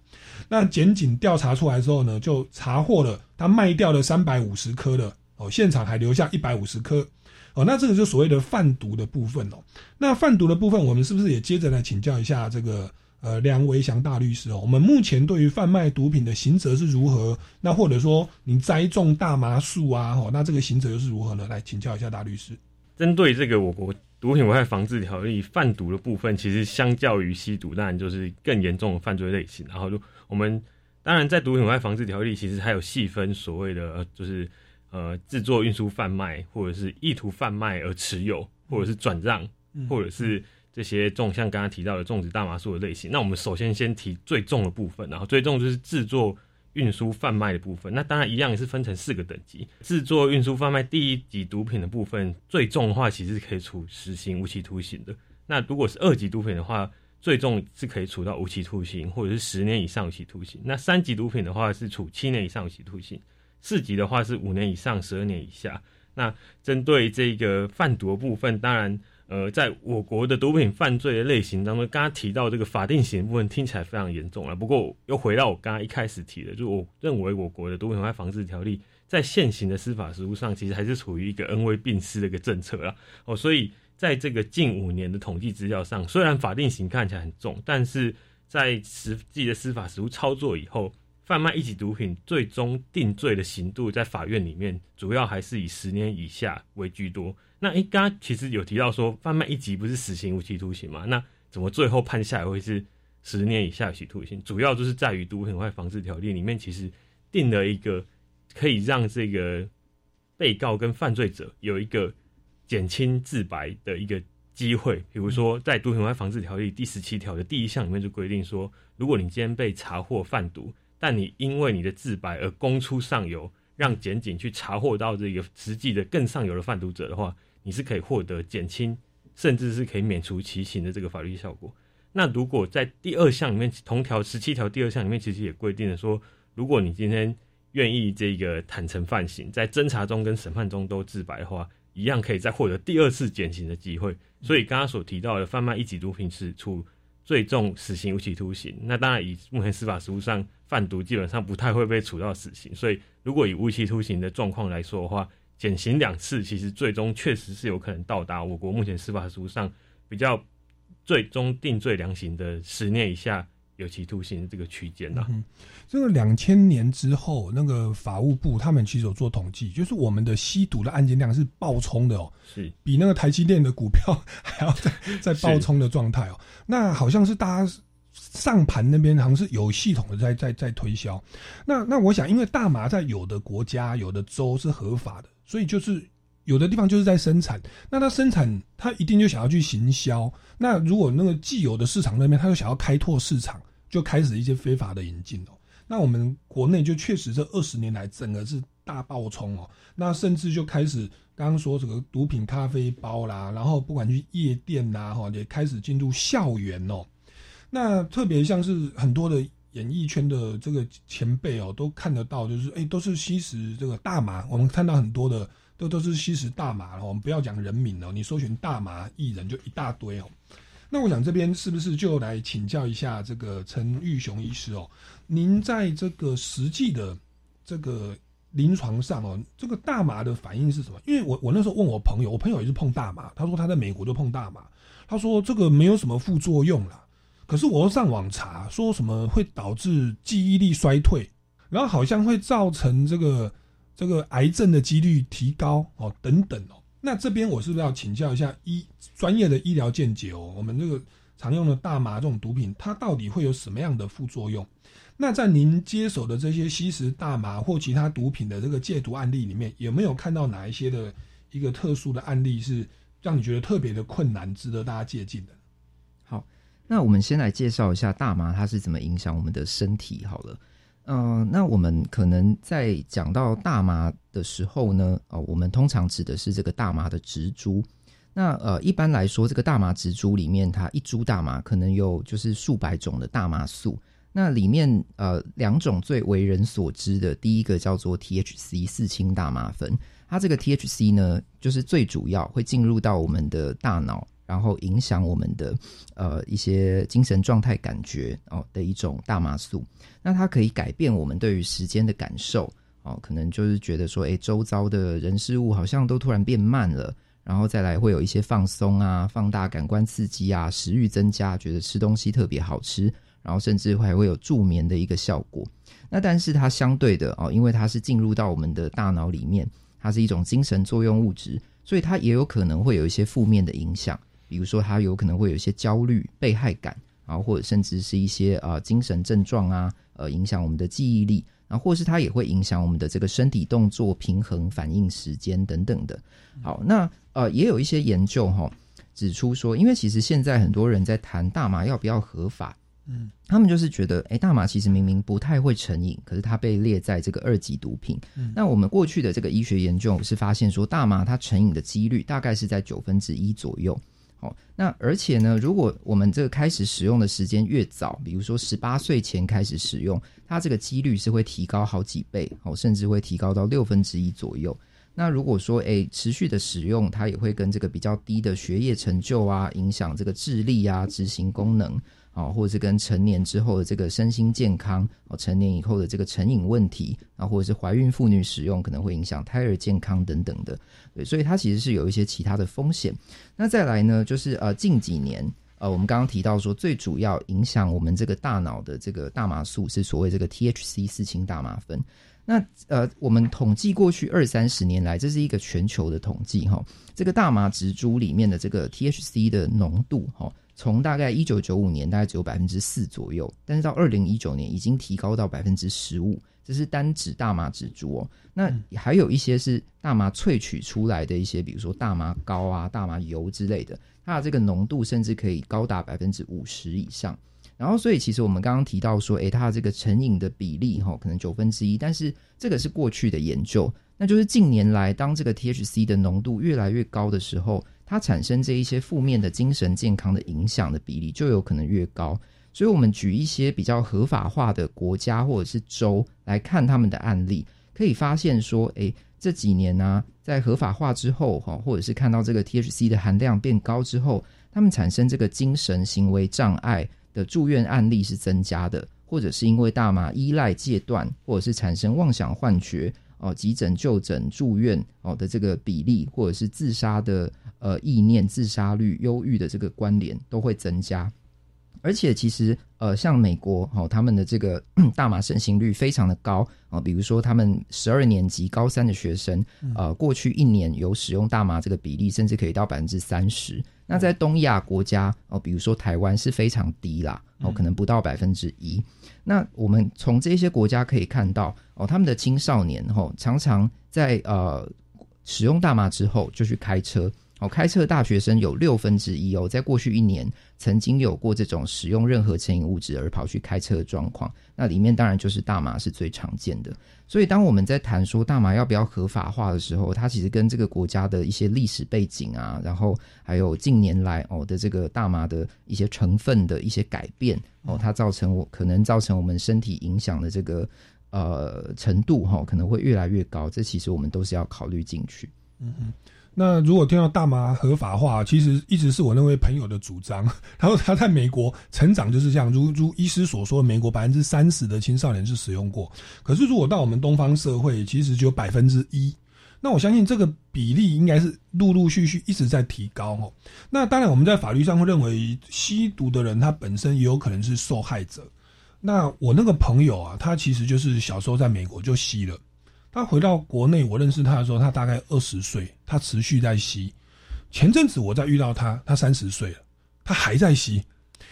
那检警调查出来之后呢，就查获了他卖掉了三百五十颗的哦，现场还留下一百五十颗。哦，那这个就所谓的贩毒的部分哦。那贩毒的部分，我们是不是也接着来请教一下这个呃梁维祥大律师哦？我们目前对于贩卖毒品的刑责是如何？那或者说你栽种大麻树啊，哦，那这个刑责又是如何呢？来请教一下大律师。针对这个我国毒品危害防治条例，贩毒的部分其实相较于吸毒，当然就是更严重的犯罪类型。然后就我们当然在毒品危害防治条例，其实还有细分所谓的就是。呃，制作、运输、贩卖，或者是意图贩卖而持有，或者是转让，或者是这些种像刚刚提到的种植大麻树的类型。那我们首先先提最重的部分，然后最重就是制作、运输贩卖的部分，那当然一样也是分成四个等级。制作、运输、贩卖第一级毒品的部分，最重的话其实是可以处实行无期徒刑的。那如果是二级毒品的话，最重是可以处到无期徒刑，或者是十年以上有期徒刑。那三级毒品的话是处七年以上有期徒刑，四级的话是五年以上十二年以下。那针对这个贩毒的部分，当然。呃，在我国的毒品犯罪的类型当中，刚刚提到这个法定刑部分听起来非常严重了。不过又回到我刚刚一开始提的，就我认为我国的毒品危害防治条例在现行的司法实务上，其实还是处于一个恩威并施的一个政策啦。哦，所以在这个近五年的统计资料上，虽然法定刑看起来很重，但是在实际的司法实务操作以后，贩卖一级毒品最终定罪的刑度，在法院里面主要还是以十年以下为居多。那一，刚刚其实有提到说，贩卖一级不是死刑无期徒刑嘛？那怎么最后判下来会是十年以下有期徒刑？主要就是在于《毒品危害防治条例》里面其实定了一个可以让这个被告跟犯罪者有一个减轻自白的一个机会。比如说，在《毒品危害防治条例》第十七条的第一项里面就规定说，如果你今天被查获贩毒，但你因为你的自白而供出上游，让检警去查获到这个实际的更上游的贩毒者的话。你是可以获得减轻，甚至是可以免除其刑的这个法律效果。那如果在第二项里面，同条十七条第二项里面，其实也规定了说，如果你今天愿意这个坦诚犯行，在侦查中跟审判中都自白的话，一样可以再获得第二次减刑的机会。所以刚刚所提到的贩卖一级毒品是处最重死刑无期徒刑。那当然以目前司法实务上，贩毒基本上不太会被处到死刑。所以如果以无期徒刑的状况来说的话，减刑两次，其实最终确实是有可能到达我国目前司法实务上比较最终定罪量刑的十年以下有期徒刑这个区间呐。这个两千年之后，那个法务部他们其实有做统计，就是我们的吸毒的案件量是暴冲的哦，是比那个台积电的股票还要在在 暴冲的状态哦。那好像是大家上盘那边好像是有系统的在在在推销。那那我想，因为大麻在有的国家、有的州是合法的。所以就是有的地方就是在生产，那它生产它一定就想要去行销。那如果那个既有的市场那边，他就想要开拓市场，就开始一些非法的引进哦。那我们国内就确实这二十年来整个是大爆冲哦。那甚至就开始刚刚说这个毒品咖啡包啦，然后不管去夜店呐哈，也开始进入校园哦。那特别像是很多的。演艺圈的这个前辈哦，都看得到，就是哎，都是吸食这个大麻。我们看到很多的都都是吸食大麻了。我们不要讲人名哦，你搜寻大麻艺人就一大堆哦。那我想这边是不是就来请教一下这个陈玉雄医师哦？您在这个实际的这个临床上哦，这个大麻的反应是什么？因为我我那时候问我朋友，我朋友也是碰大麻，他说他在美国就碰大麻，他说这个没有什么副作用了。可是我上网查，说什么会导致记忆力衰退，然后好像会造成这个这个癌症的几率提高哦，等等哦。那这边我是不是要请教一下医专业的医疗见解哦？我们这个常用的大麻这种毒品，它到底会有什么样的副作用？那在您接手的这些吸食大麻或其他毒品的这个戒毒案例里面，有没有看到哪一些的一个特殊的案例是让你觉得特别的困难，值得大家借鉴的？好那我们先来介绍一下大麻它是怎么影响我们的身体好了。嗯，那我们可能在讲到大麻的时候呢，哦，我们通常指的是这个大麻的植株。那呃，一般来说，这个大麻植株里面，它一株大麻可能有就是数百种的大麻素。那里面呃，两种最为人所知的，第一个叫做 THC 四氢大麻酚。它这个 THC 呢，就是最主要会进入到我们的大脑。然后影响我们的呃一些精神状态感觉哦的一种大麻素，那它可以改变我们对于时间的感受哦，可能就是觉得说，哎，周遭的人事物好像都突然变慢了，然后再来会有一些放松啊，放大感官刺激啊，食欲增加，觉得吃东西特别好吃，然后甚至还会有助眠的一个效果。那但是它相对的哦，因为它是进入到我们的大脑里面，它是一种精神作用物质，所以它也有可能会有一些负面的影响。比如说，他有可能会有一些焦虑、被害感，然后或者甚至是一些呃精神症状啊，呃影响我们的记忆力，然后或是它也会影响我们的这个身体动作平衡、反应时间等等的。好，那呃也有一些研究哈指出说，因为其实现在很多人在谈大麻要不要合法，嗯，他们就是觉得，哎，大麻其实明明不太会成瘾，可是它被列在这个二级毒品。嗯那我们过去的这个医学研究是发现说，大麻它成瘾的几率大概是在九分之一左右。哦，那而且呢，如果我们这个开始使用的时间越早，比如说十八岁前开始使用，它这个几率是会提高好几倍，哦，甚至会提高到六分之一左右。那如果说，诶持续的使用，它也会跟这个比较低的学业成就啊，影响这个智力啊、执行功能啊，或者是跟成年之后的这个身心健康哦，成年以后的这个成瘾问题啊，或者是怀孕妇女使用可能会影响胎儿健康等等的。对，所以它其实是有一些其他的风险。那再来呢，就是呃近几年。呃，我们刚刚提到说，最主要影响我们这个大脑的这个大麻素是所谓这个 THC 四氢大麻酚。那呃，我们统计过去二三十年来，这是一个全球的统计哈。这个大麻植株里面的这个 THC 的浓度哈，从大概一九九五年大概只有百分之四左右，但是到二零一九年已经提高到百分之十五，这是单指大麻植株哦。那还有一些是大麻萃取出来的一些，比如说大麻膏啊、大麻油之类的，它的这个浓度甚至可以高达百分之五十以上。然后，所以其实我们刚刚提到说，诶，它的这个成瘾的比例哈，可能九分之一，但是这个是过去的研究，那就是近年来当这个 THC 的浓度越来越高的时候，它产生这一些负面的精神健康的影响的比例就有可能越高。所以我们举一些比较合法化的国家或者是州来看他们的案例，可以发现说，诶，这几年呢、在合法化之后哈，或者是看到这个 THC 的含量变高之后，他们产生这个精神行为障碍。的住院案例是增加的，或者是因为大麻依赖戒断，或者是产生妄想幻觉哦，急诊就诊住院哦的这个比例，或者是自杀的呃意念、自杀率、忧郁的这个关联都会增加。而且其实呃，像美国哦，他们的这个 大麻盛行率非常的高啊、比如说他们十二年级高三的学生，呃，过去一年有使用大麻这个比例，甚至可以到百分之三十。那在东亚国家哦，比如说台湾是非常低啦，哦，可能不到百分之一。那我们从这些国家可以看到哦，他们的青少年哦，常常在呃使用大麻之后就去开车。哦，开车的大学生有六分之一哦，在过去一年曾经有过这种使用任何成瘾物质而跑去开车的状况。那里面当然就是大麻是最常见的。所以当我们在谈说大麻要不要合法化的时候，它其实跟这个国家的一些历史背景啊，然后还有近年来哦的这个大麻的一些成分的一些改变哦，它造成我可能造成我们身体影响的这个呃程度哈、可能会越来越高。这其实我们都是要考虑进去。嗯嗯。那如果听到大麻合法化，其实一直是我那位朋友的主张。然后他在美国成长就是这样，如如医师所说，美国百分之三十的青少年是使用过。可是如果到我们东方社会，其实只有百分之一。那我相信这个比例应该是陆陆续续一直在提高哦。那当然，我们在法律上会认为吸毒的人他本身也有可能是受害者。那我那个朋友啊，他其实就是小时候在美国就吸了。他回到国内，我认识他的时候，他大概二十岁，他持续在吸。前阵子我在遇到他，他三十岁了，他还在吸。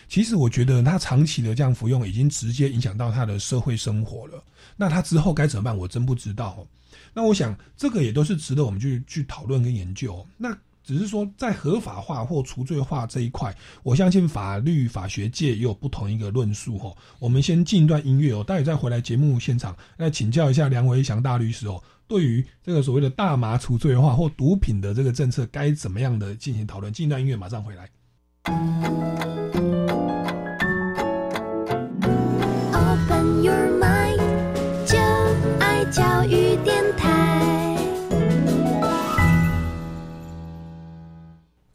其实我觉得他长期的这样服用，已经直接影响到他的社会生活了。那他之后该怎么办？我真不知道。那我想，这个也都是值得我们去去讨论跟研究。那只是说，在合法化或除罪化这一块，我相信法律法学界也有不同一个论述哦。我们先进一段音乐哦，待会再回来节目现场来请教一下梁维祥大律师哦，对于这个所谓的大麻除罪化或毒品的这个政策，该怎么样的进行讨论？进一段音乐，马上回来。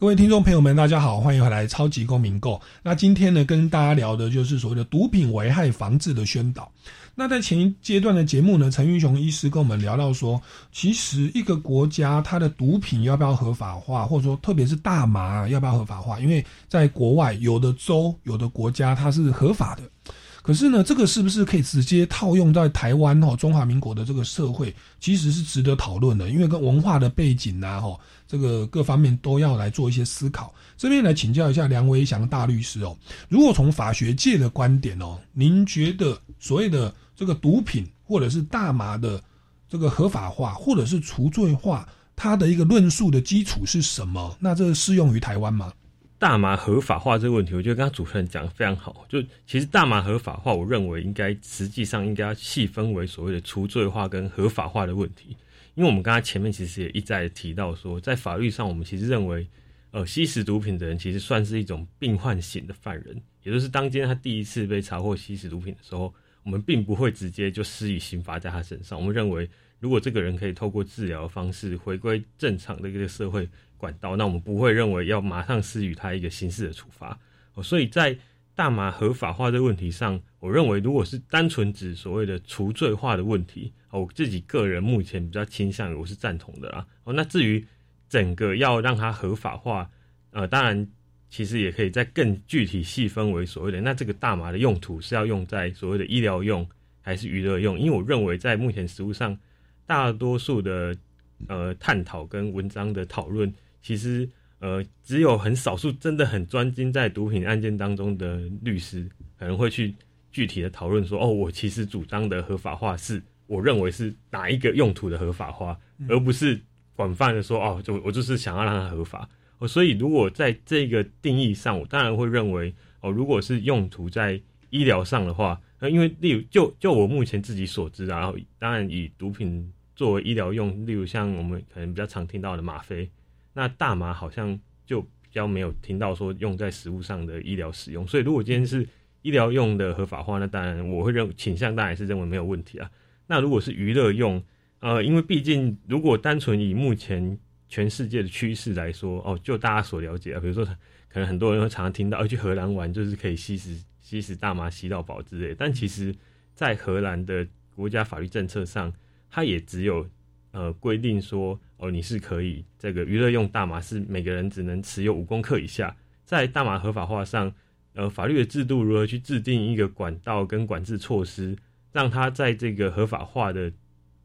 各位听众朋友们，大家好，欢迎回来《超级公民购》。那今天呢，跟大家聊的就是所谓的毒品危害防治的宣导。那在前一阶段的节目呢，陈云雄医师跟我们聊到说，其实一个国家它的毒品要不要合法化，或者说特别是大麻要不要合法化，因为在国外有的州、有的国家它是合法的。可是呢，这个是不是可以直接套用在台湾哦中华民国的这个社会，其实是值得讨论的，因为跟文化的背景啊，哈，这个各方面都要来做一些思考。这边来请教一下梁维祥大律师哦，如果从法学界的观点哦，您觉得所谓的这个毒品或者是大麻的这个合法化或者是除罪化，它的一个论述的基础是什么？那这适用于台湾吗？大麻合法化这个问题，我觉得刚刚主持人讲的非常好。就其实大麻合法化，我认为应该实际上应该要细分为所谓的除罪化跟合法化的问题。因为我们刚才前面其实也一再提到说，在法律上，我们其实认为，呃，吸食毒品的人其实算是一种病患型的犯人，也就是当今他第一次被查获吸食毒品的时候，我们并不会直接就施以刑罚在他身上。我们认为，如果这个人可以透过治疗方式回归正常的一个社会管道，那我们不会认为要马上施予他一个刑事的处罚。哦，所以在大麻合法化这个问题上，我认为如果是单纯指所谓的除罪化的问题，我自己个人目前比较倾向于我是赞同的啦。哦，那至于整个要让它合法化，呃，当然其实也可以再更具体细分为所谓的那这个大麻的用途是要用在所谓的医疗用还是娱乐用？因为我认为在目前实务上，大多数的呃探讨跟文章的讨论，其实。呃，只有很少数真的很专精在毒品案件当中的律师，可能会去具体的讨论说，哦，我其实主张的合法化是我认为是哪一个用途的合法化，而不是广泛的说，哦，就我就是想要让它合法。哦，所以如果在这个定义上，我当然会认为，哦，如果是用途在医疗上的话，那因为例如就就我目前自己所知，然后当然以毒品作为医疗用，例如像我们可能比较常听到的吗啡。那大麻好像就比较没有听到说用在食物上的医疗使用，所以如果今天是医疗用的合法化，那当然我会认倾向当然是认为没有问题啊。那如果是娱乐用，呃，因为毕竟如果单纯以目前全世界的趋势来说，哦，就大家所了解啊，比如说可能很多人会常常听到，而去荷兰玩就是可以吸食吸食大麻吸到饱之类，但其实，在荷兰的国家法律政策上，它也只有。呃，规定说哦，你是可以这个娱乐用大麻是每个人只能持有五公克以下。在大麻合法化上，呃，法律的制度如何去制定一个管道跟管制措施，让它在这个合法化的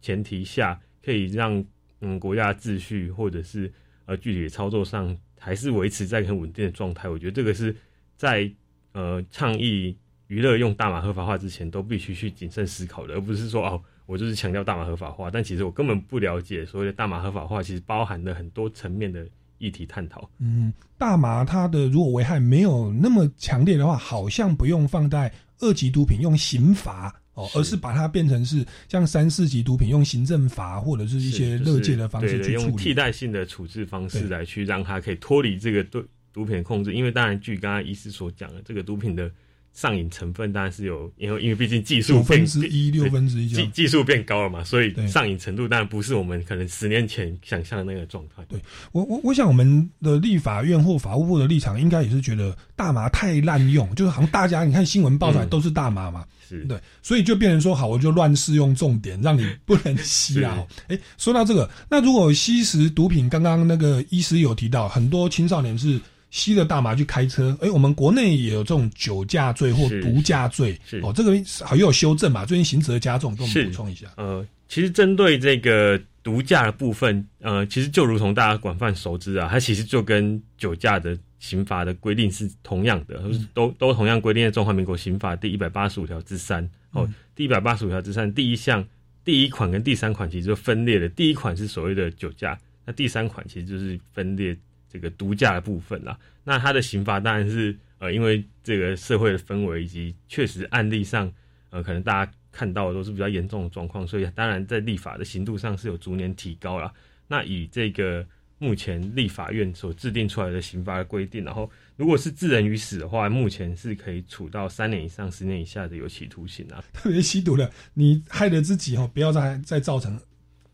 前提下，可以让嗯国家秩序或者是呃具体的操作上还是维持在很稳定的状态。我觉得这个是在呃倡议娱乐用大麻合法化之前都必须去谨慎思考的，而不是说哦。我就是强调大麻合法化，但其实我根本不了解所谓的大麻合法化，其实包含了很多层面的议题探讨。嗯，大麻它的如果危害没有那么强烈的话，好像不用放在二级毒品用刑罚哦，而是把它变成是像三四级毒品用行政罚或者是一些乐界的方式去处理，用替代性的处置方式来去让它可以脱离这个对毒品的控制。因为当然，据刚刚医师所讲的，这个毒品的。上瘾成分当然是有，因为因为毕竟技术变分之一六分之一技技术变高了嘛，所以上瘾程度当然不是我们可能十年前想象的那个状态。对。我我我想我们的立法院或法务部的立场应该也是觉得大麻太滥用，就是好像大家你看新闻报出来都是大麻嘛，是。对，所以就变成说好，我就乱适用重点，让你不能吸啊。哎，说到这个，那如果吸食毒品，刚刚那个医师有提到，很多青少年是。吸了大麻去开车，哎，我们国内也有这种酒驾罪或毒驾罪，哦，这个好又有修正嘛？最近刑责加重，跟我们补充一下。呃，其实针对这个毒驾的部分，呃，其实就如同大家广泛熟知啊，它其实就跟酒驾的刑法的规定是同样的，都都同样规定在《中华民国刑法》第一百八十五条之三。哦，第一百八十五条之三第一项第一款跟第三款其实就分裂了，第一款是所谓的酒驾，那第三款其实就是分裂。这个毒驾的部分啦，那他的刑罚当然是呃，因为这个社会的氛围以及确实案例上，呃，可能大家看到的都是比较严重的状况，所以当然在立法的刑度上是有逐年提高了。那以这个目前立法院所制定出来的刑罚的规定，然后如果是致人于死的话，目前是可以处到三年以上十年以下的有期徒刑啊。特别吸毒的，你害了自己哦，不要再再造成。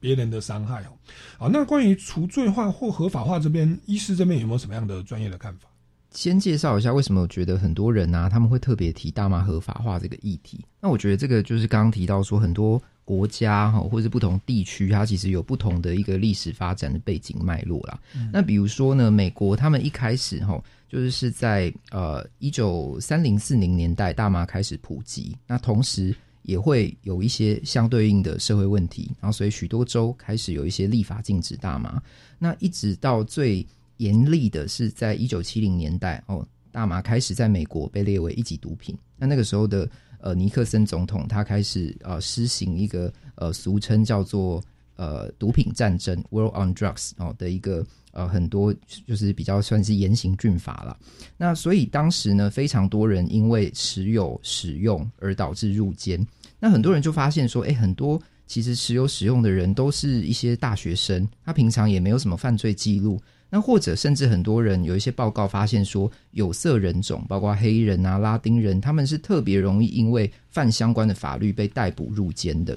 别人的伤害哦，好，那关于除罪化或合法化这边，医师这边有没有什么样的专业的看法？先介绍一下为什么我觉得很多人啊，他们会特别提大麻合法化这个议题。那我觉得这个就是刚刚提到说，很多国家哈，或者是不同地区，它其实有不同的一个历史发展的背景脉络啦。那比如说呢，美国他们一开始哈，就是是在呃一九三零四零年代，大麻开始普及，那同时。也会有一些相对应的社会问题，然后所以许多州开始有一些立法禁止大麻。那一直到最严厉的是在一九七零年代哦，大麻开始在美国被列为一级毒品。那那个时候的呃尼克森总统他开始呃施行一个呃俗称叫做呃毒品战争 （World on Drugs） 哦的一个呃很多就是比较算是严刑峻法了。那所以当时呢，非常多人因为持有使用而导致入监。那很多人就发现说，哎，很多其实持有使用的人都是一些大学生，他平常也没有什么犯罪记录。那或者甚至很多人有一些报告发现说，有色人种，包括黑人啊、拉丁人，他们是特别容易因为犯相关的法律被逮捕入监的。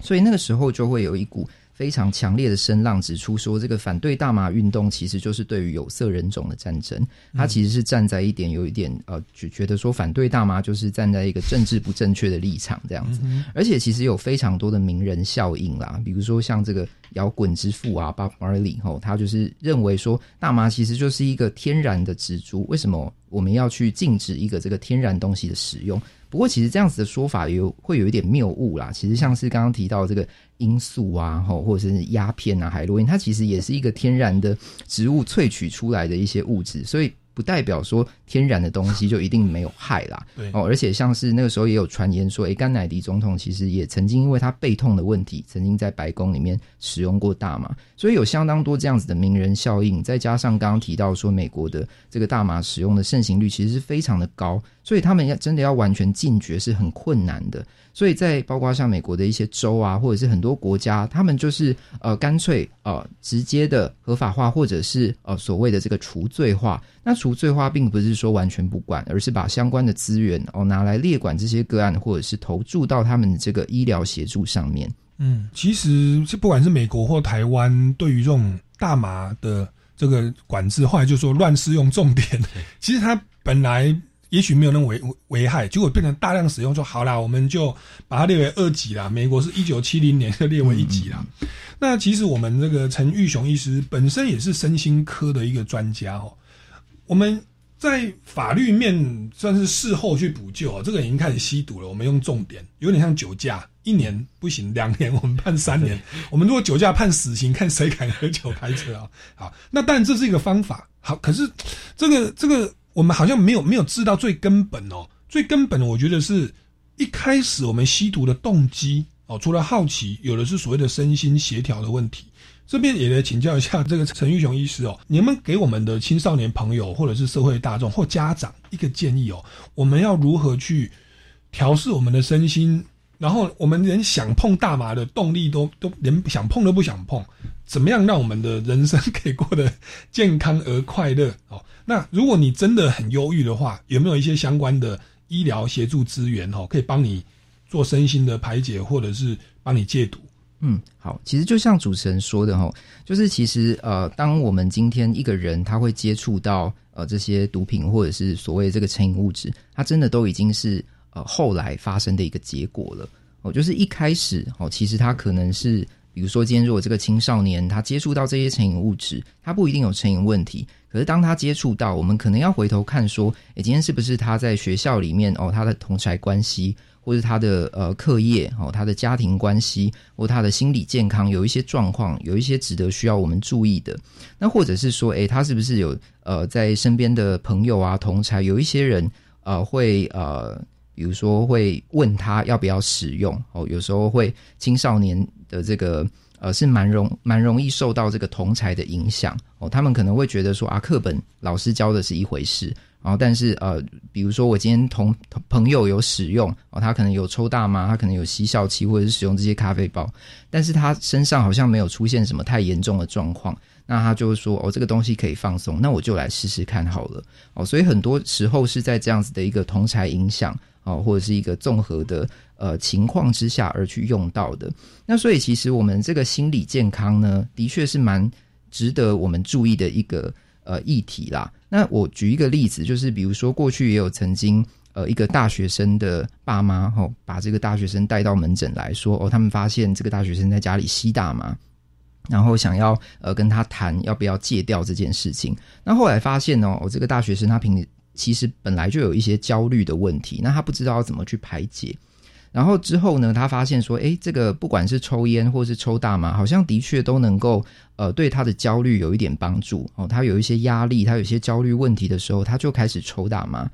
所以那个时候就会有一股。非常强烈的声浪指出说，这个反对大麻运动其实就是对于有色人种的战争。他其实是站在一点有一点呃，就觉得说反对大麻就是站在一个政治不正确的立场这样子。而且其实有非常多的名人效应啦，比如说像这个摇滚之父啊，Bob Marley 吼，他就是认为说大麻其实就是一个天然的植株，为什么我们要去禁止一个这个天然东西的使用？不过，其实这样子的说法有会有一点谬误啦。其实像是刚刚提到这个罂粟啊，吼或者是鸦片啊、海洛因，它其实也是一个天然的植物萃取出来的一些物质，所以。不代表说天然的东西就一定没有害啦。对哦，而且像是那个时候也有传言说，诶，甘乃迪总统其实也曾经因为他背痛的问题，曾经在白宫里面使用过大麻，所以有相当多这样子的名人效应。再加上刚刚提到说，美国的这个大麻使用的盛行率其实是非常的高，所以他们要真的要完全禁绝是很困难的。所以在包括像美国的一些州啊，或者是很多国家，他们就是呃干脆呃直接的合法化，或者是呃所谓的这个除罪化。那除罪化并不是说完全不管，而是把相关的资源哦拿来列管这些个案，或者是投注到他们的这个医疗协助上面。嗯，其实是不管是美国或台湾，对于这种大麻的这个管制，后来就说乱适用重点。其实它本来。也许没有那么危危害，结果变成大量使用，说好啦，我们就把它列为二级啦。美国是一九七零年就列为一级啦。那其实我们这个陈玉雄医师本身也是身心科的一个专家哦。我们在法律面算是事后去补救哦，这个已经开始吸毒了。我们用重点，有点像酒驾，一年不行，两年我们判三年。我们如果酒驾判死刑，看谁敢喝酒开车啊？好，那但这是一个方法。好，可是这个这个。我们好像没有没有知道最根本哦，最根本的，我觉得是一开始我们吸毒的动机哦，除了好奇，有的是所谓的身心协调的问题。这边也来请教一下这个陈玉雄医师哦，你们给我们的青少年朋友或者是社会大众或家长一个建议哦，我们要如何去调试我们的身心？然后我们连想碰大麻的动力都都连想碰都不想碰，怎么样让我们的人生可以过得健康而快乐哦？那如果你真的很忧郁的话，有没有一些相关的医疗协助资源哦，可以帮你做身心的排解，或者是帮你戒毒？嗯，好，其实就像主持人说的哈，就是其实呃，当我们今天一个人他会接触到呃这些毒品或者是所谓这个成瘾物质，它真的都已经是呃后来发生的一个结果了哦，就是一开始哦，其实他可能是。比如说，今天如果这个青少年他接触到这些成瘾物质，他不一定有成瘾问题。可是当他接触到，我们可能要回头看说，诶，今天是不是他在学校里面哦，他的同才关系，或者他的呃课业哦，他的家庭关系，或他的心理健康有一些状况，有一些值得需要我们注意的。那或者是说，诶，他是不是有呃在身边的朋友啊同才有一些人呃会呃。比如说会问他要不要使用哦，有时候会青少年的这个呃是蛮容蛮容易受到这个同才的影响哦，他们可能会觉得说啊课本老师教的是一回事，然后但是呃比如说我今天同朋友有使用哦，他可能有抽大麻，他可能有吸笑气或者是使用这些咖啡包，但是他身上好像没有出现什么太严重的状况，那他就说哦这个东西可以放松，那我就来试试看好了哦，所以很多时候是在这样子的一个同才影响。哦，或者是一个综合的呃情况之下而去用到的，那所以其实我们这个心理健康呢，的确是蛮值得我们注意的一个呃议题啦。那我举一个例子，就是比如说过去也有曾经呃一个大学生的爸妈哦，把这个大学生带到门诊来说哦，他们发现这个大学生在家里吸大麻，然后想要呃跟他谈要不要戒掉这件事情。那后来发现哦，我这个大学生他平其实本来就有一些焦虑的问题，那他不知道要怎么去排解。然后之后呢，他发现说，诶，这个不管是抽烟或是抽大麻，好像的确都能够呃对他的焦虑有一点帮助哦。他有一些压力，他有一些焦虑问题的时候，他就开始抽大麻。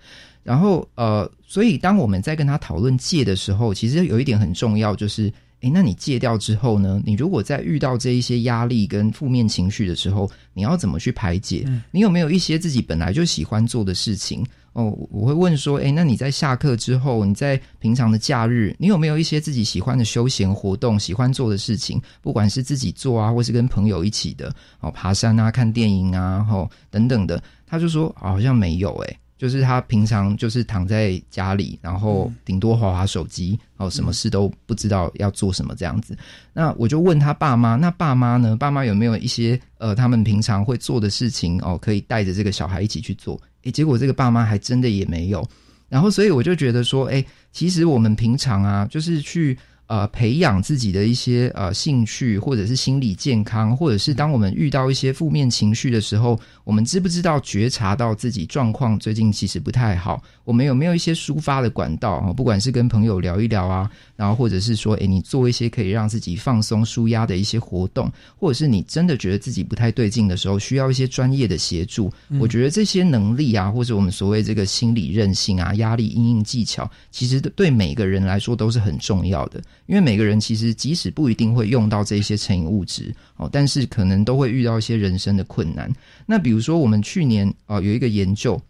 然后呃，所以当我们在跟他讨论戒的时候，其实有一点很重要，就是诶，那你戒掉之后呢？你如果在遇到这一些压力跟负面情绪的时候，你要怎么去排解？你有没有一些自己本来就喜欢做的事情？哦，我会问说，诶，那你在下课之后，你在平常的假日，你有没有一些自己喜欢的休闲活动、喜欢做的事情？不管是自己做啊，或是跟朋友一起的，哦，爬山啊、看电影啊，哦等等的。他就说，好像没有诶。就是他平常就是躺在家里，然后顶多划划手机，哦，什么事都不知道要做什么这样子。那我就问他爸妈，那爸妈呢？爸妈有没有一些呃，他们平常会做的事情哦，可以带着这个小孩一起去做？诶，结果这个爸妈还真的也没有。然后，所以我就觉得说，诶，其实我们平常啊，就是去。呃，培养自己的一些呃兴趣，或者是心理健康，或者是当我们遇到一些负面情绪的时候，我们知不知道觉察到自己状况最近其实不太好？我们有没有一些抒发的管道啊？不管是跟朋友聊一聊啊，然后或者是说，诶，你做一些可以让自己放松、舒压的一些活动，或者是你真的觉得自己不太对劲的时候，需要一些专业的协助。我觉得这些能力啊，或者我们所谓这个心理韧性啊、压力应应技巧，其实对每个人来说都是很重要的。因为每个人其实即使不一定会用到这些成瘾物质哦，但是可能都会遇到一些人生的困难。那比如说，我们去年啊有一个研究，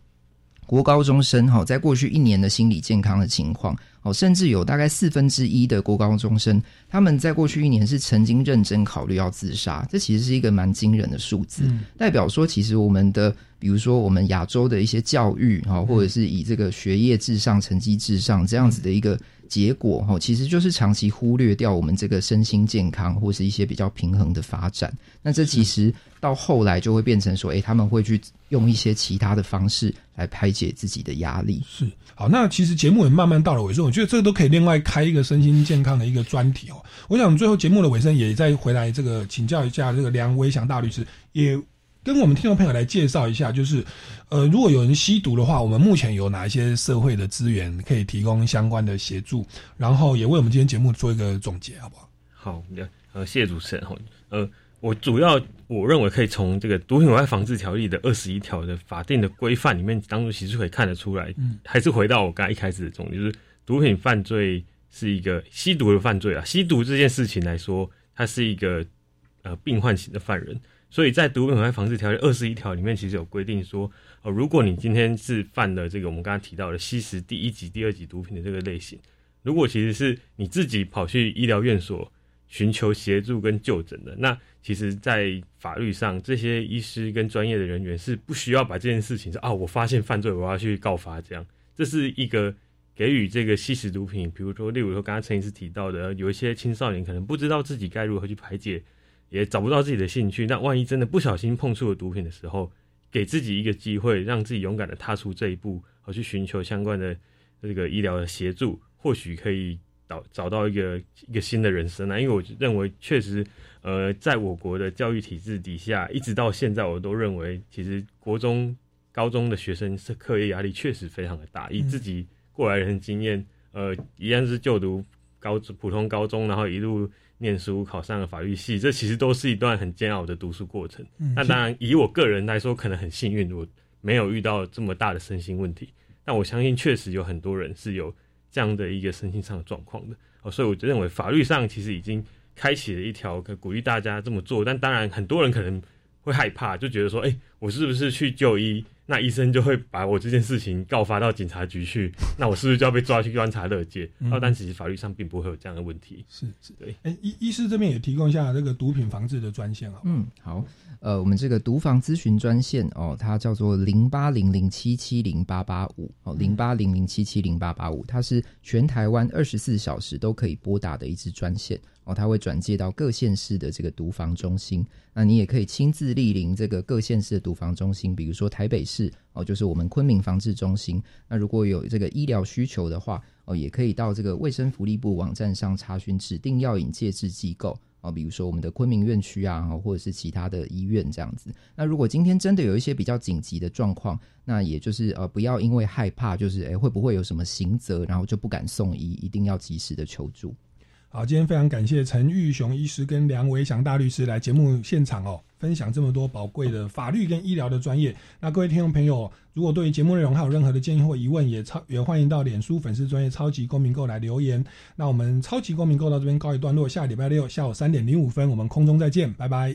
国高中生哈，在过去一年的心理健康的情况哦，甚至有大概四分之一的国高中生，他们在过去一年是曾经认真考虑要自杀。这其实是一个蛮惊人的数字，代表说其实我们的。比如说，我们亚洲的一些教育哈，或者是以这个学业至上、成绩至上这样子的一个结果哈，其实就是长期忽略掉我们这个身心健康或是一些比较平衡的发展。那这其实到后来就会变成说，哎，他们会去用一些其他的方式来排解自己的压力。是好，那其实节目也慢慢到了尾声，我觉得这个都可以另外开一个身心健康的一个专题哦。我想最后节目的尾声也再回来这个请教一下这个梁威祥大律师也。跟我们听众朋友来介绍一下，就是，呃，如果有人吸毒的话，我们目前有哪一些社会的资源可以提供相关的协助？然后也为我们今天节目做一个总结，好不好？好，呃，谢谢主持人。呃，我主要我认为可以从这个毒品危害防治条例的二十一条的法定的规范里面当中，其实可以看得出来，嗯，还是回到我刚才一开始的重点，就是毒品犯罪是一个吸毒的犯罪啊。吸毒这件事情来说，它是一个呃病患型的犯人。所以在毒品危害防治条例二十一条里面，其实有规定说，哦，如果你今天是犯了这个我们刚刚提到的吸食第一级、第二级毒品的这个类型，如果其实是你自己跑去医疗院所寻求协助跟就诊的，那其实，在法律上，这些医师跟专业的人员是不需要把这件事情说啊，我发现犯罪，我要去告发这样，这是一个给予这个吸食毒品，比如说，例如说刚刚陈医师提到的，有一些青少年可能不知道自己该如何去排解。也找不到自己的兴趣，那万一真的不小心碰触了毒品的时候，给自己一个机会，让自己勇敢的踏出这一步，而去寻求相关的这个医疗的协助，或许可以找找到一个一个新的人生啊！因为我认为，确实，呃，在我国的教育体制底下，一直到现在，我都认为，其实国中、高中的学生是课业压力确实非常的大。以自己过来人经验，呃，一样是就读高普通高中，然后一路。念书考上了法律系，这其实都是一段很煎熬的读书过程。那当然，以我个人来说，可能很幸运，我没有遇到这么大的身心问题。但我相信，确实有很多人是有这样的一个身心上的状况的。哦，所以我就认为，法律上其实已经开启了一条，可鼓励大家这么做。但当然，很多人可能会害怕，就觉得说，哎，我是不是去就医？那医生就会把我这件事情告发到警察局去，那我是不是就要被抓去观察乐界？啊，但其实法律上并不会有这样的问题。是是，对。哎，医医师这边也提供一下这个毒品防治的专线啊。嗯，好。呃，我们这个毒防咨询专线哦，它叫做零八零零七七零八八五哦，零八零零七七零八八五，它是全台湾二十四小时都可以拨打的一支专线哦，它会转介到各县市的这个毒防中心。那你也可以亲自莅临这个各县市的毒防中心，比如说台北市哦，就是我们昆明防治中心。那如果有这个医疗需求的话哦，也可以到这个卫生福利部网站上查询指定药引戒治机构。哦，比如说我们的昆明院区啊，或者是其他的医院这样子。那如果今天真的有一些比较紧急的状况，那也就是呃，不要因为害怕，就是诶会不会有什么刑责，然后就不敢送医，一定要及时的求助。好，今天非常感谢陈玉雄医师跟梁维祥大律师来节目现场哦，分享这么多宝贵的法律跟医疗的专业。那各位听众朋友，如果对于节目内容还有任何的建议或疑问，也超也欢迎到脸书粉丝专业超级公民购来留言。那我们超级公民购到这边告一段落，下礼拜六下午三点零五分，我们空中再见，拜拜。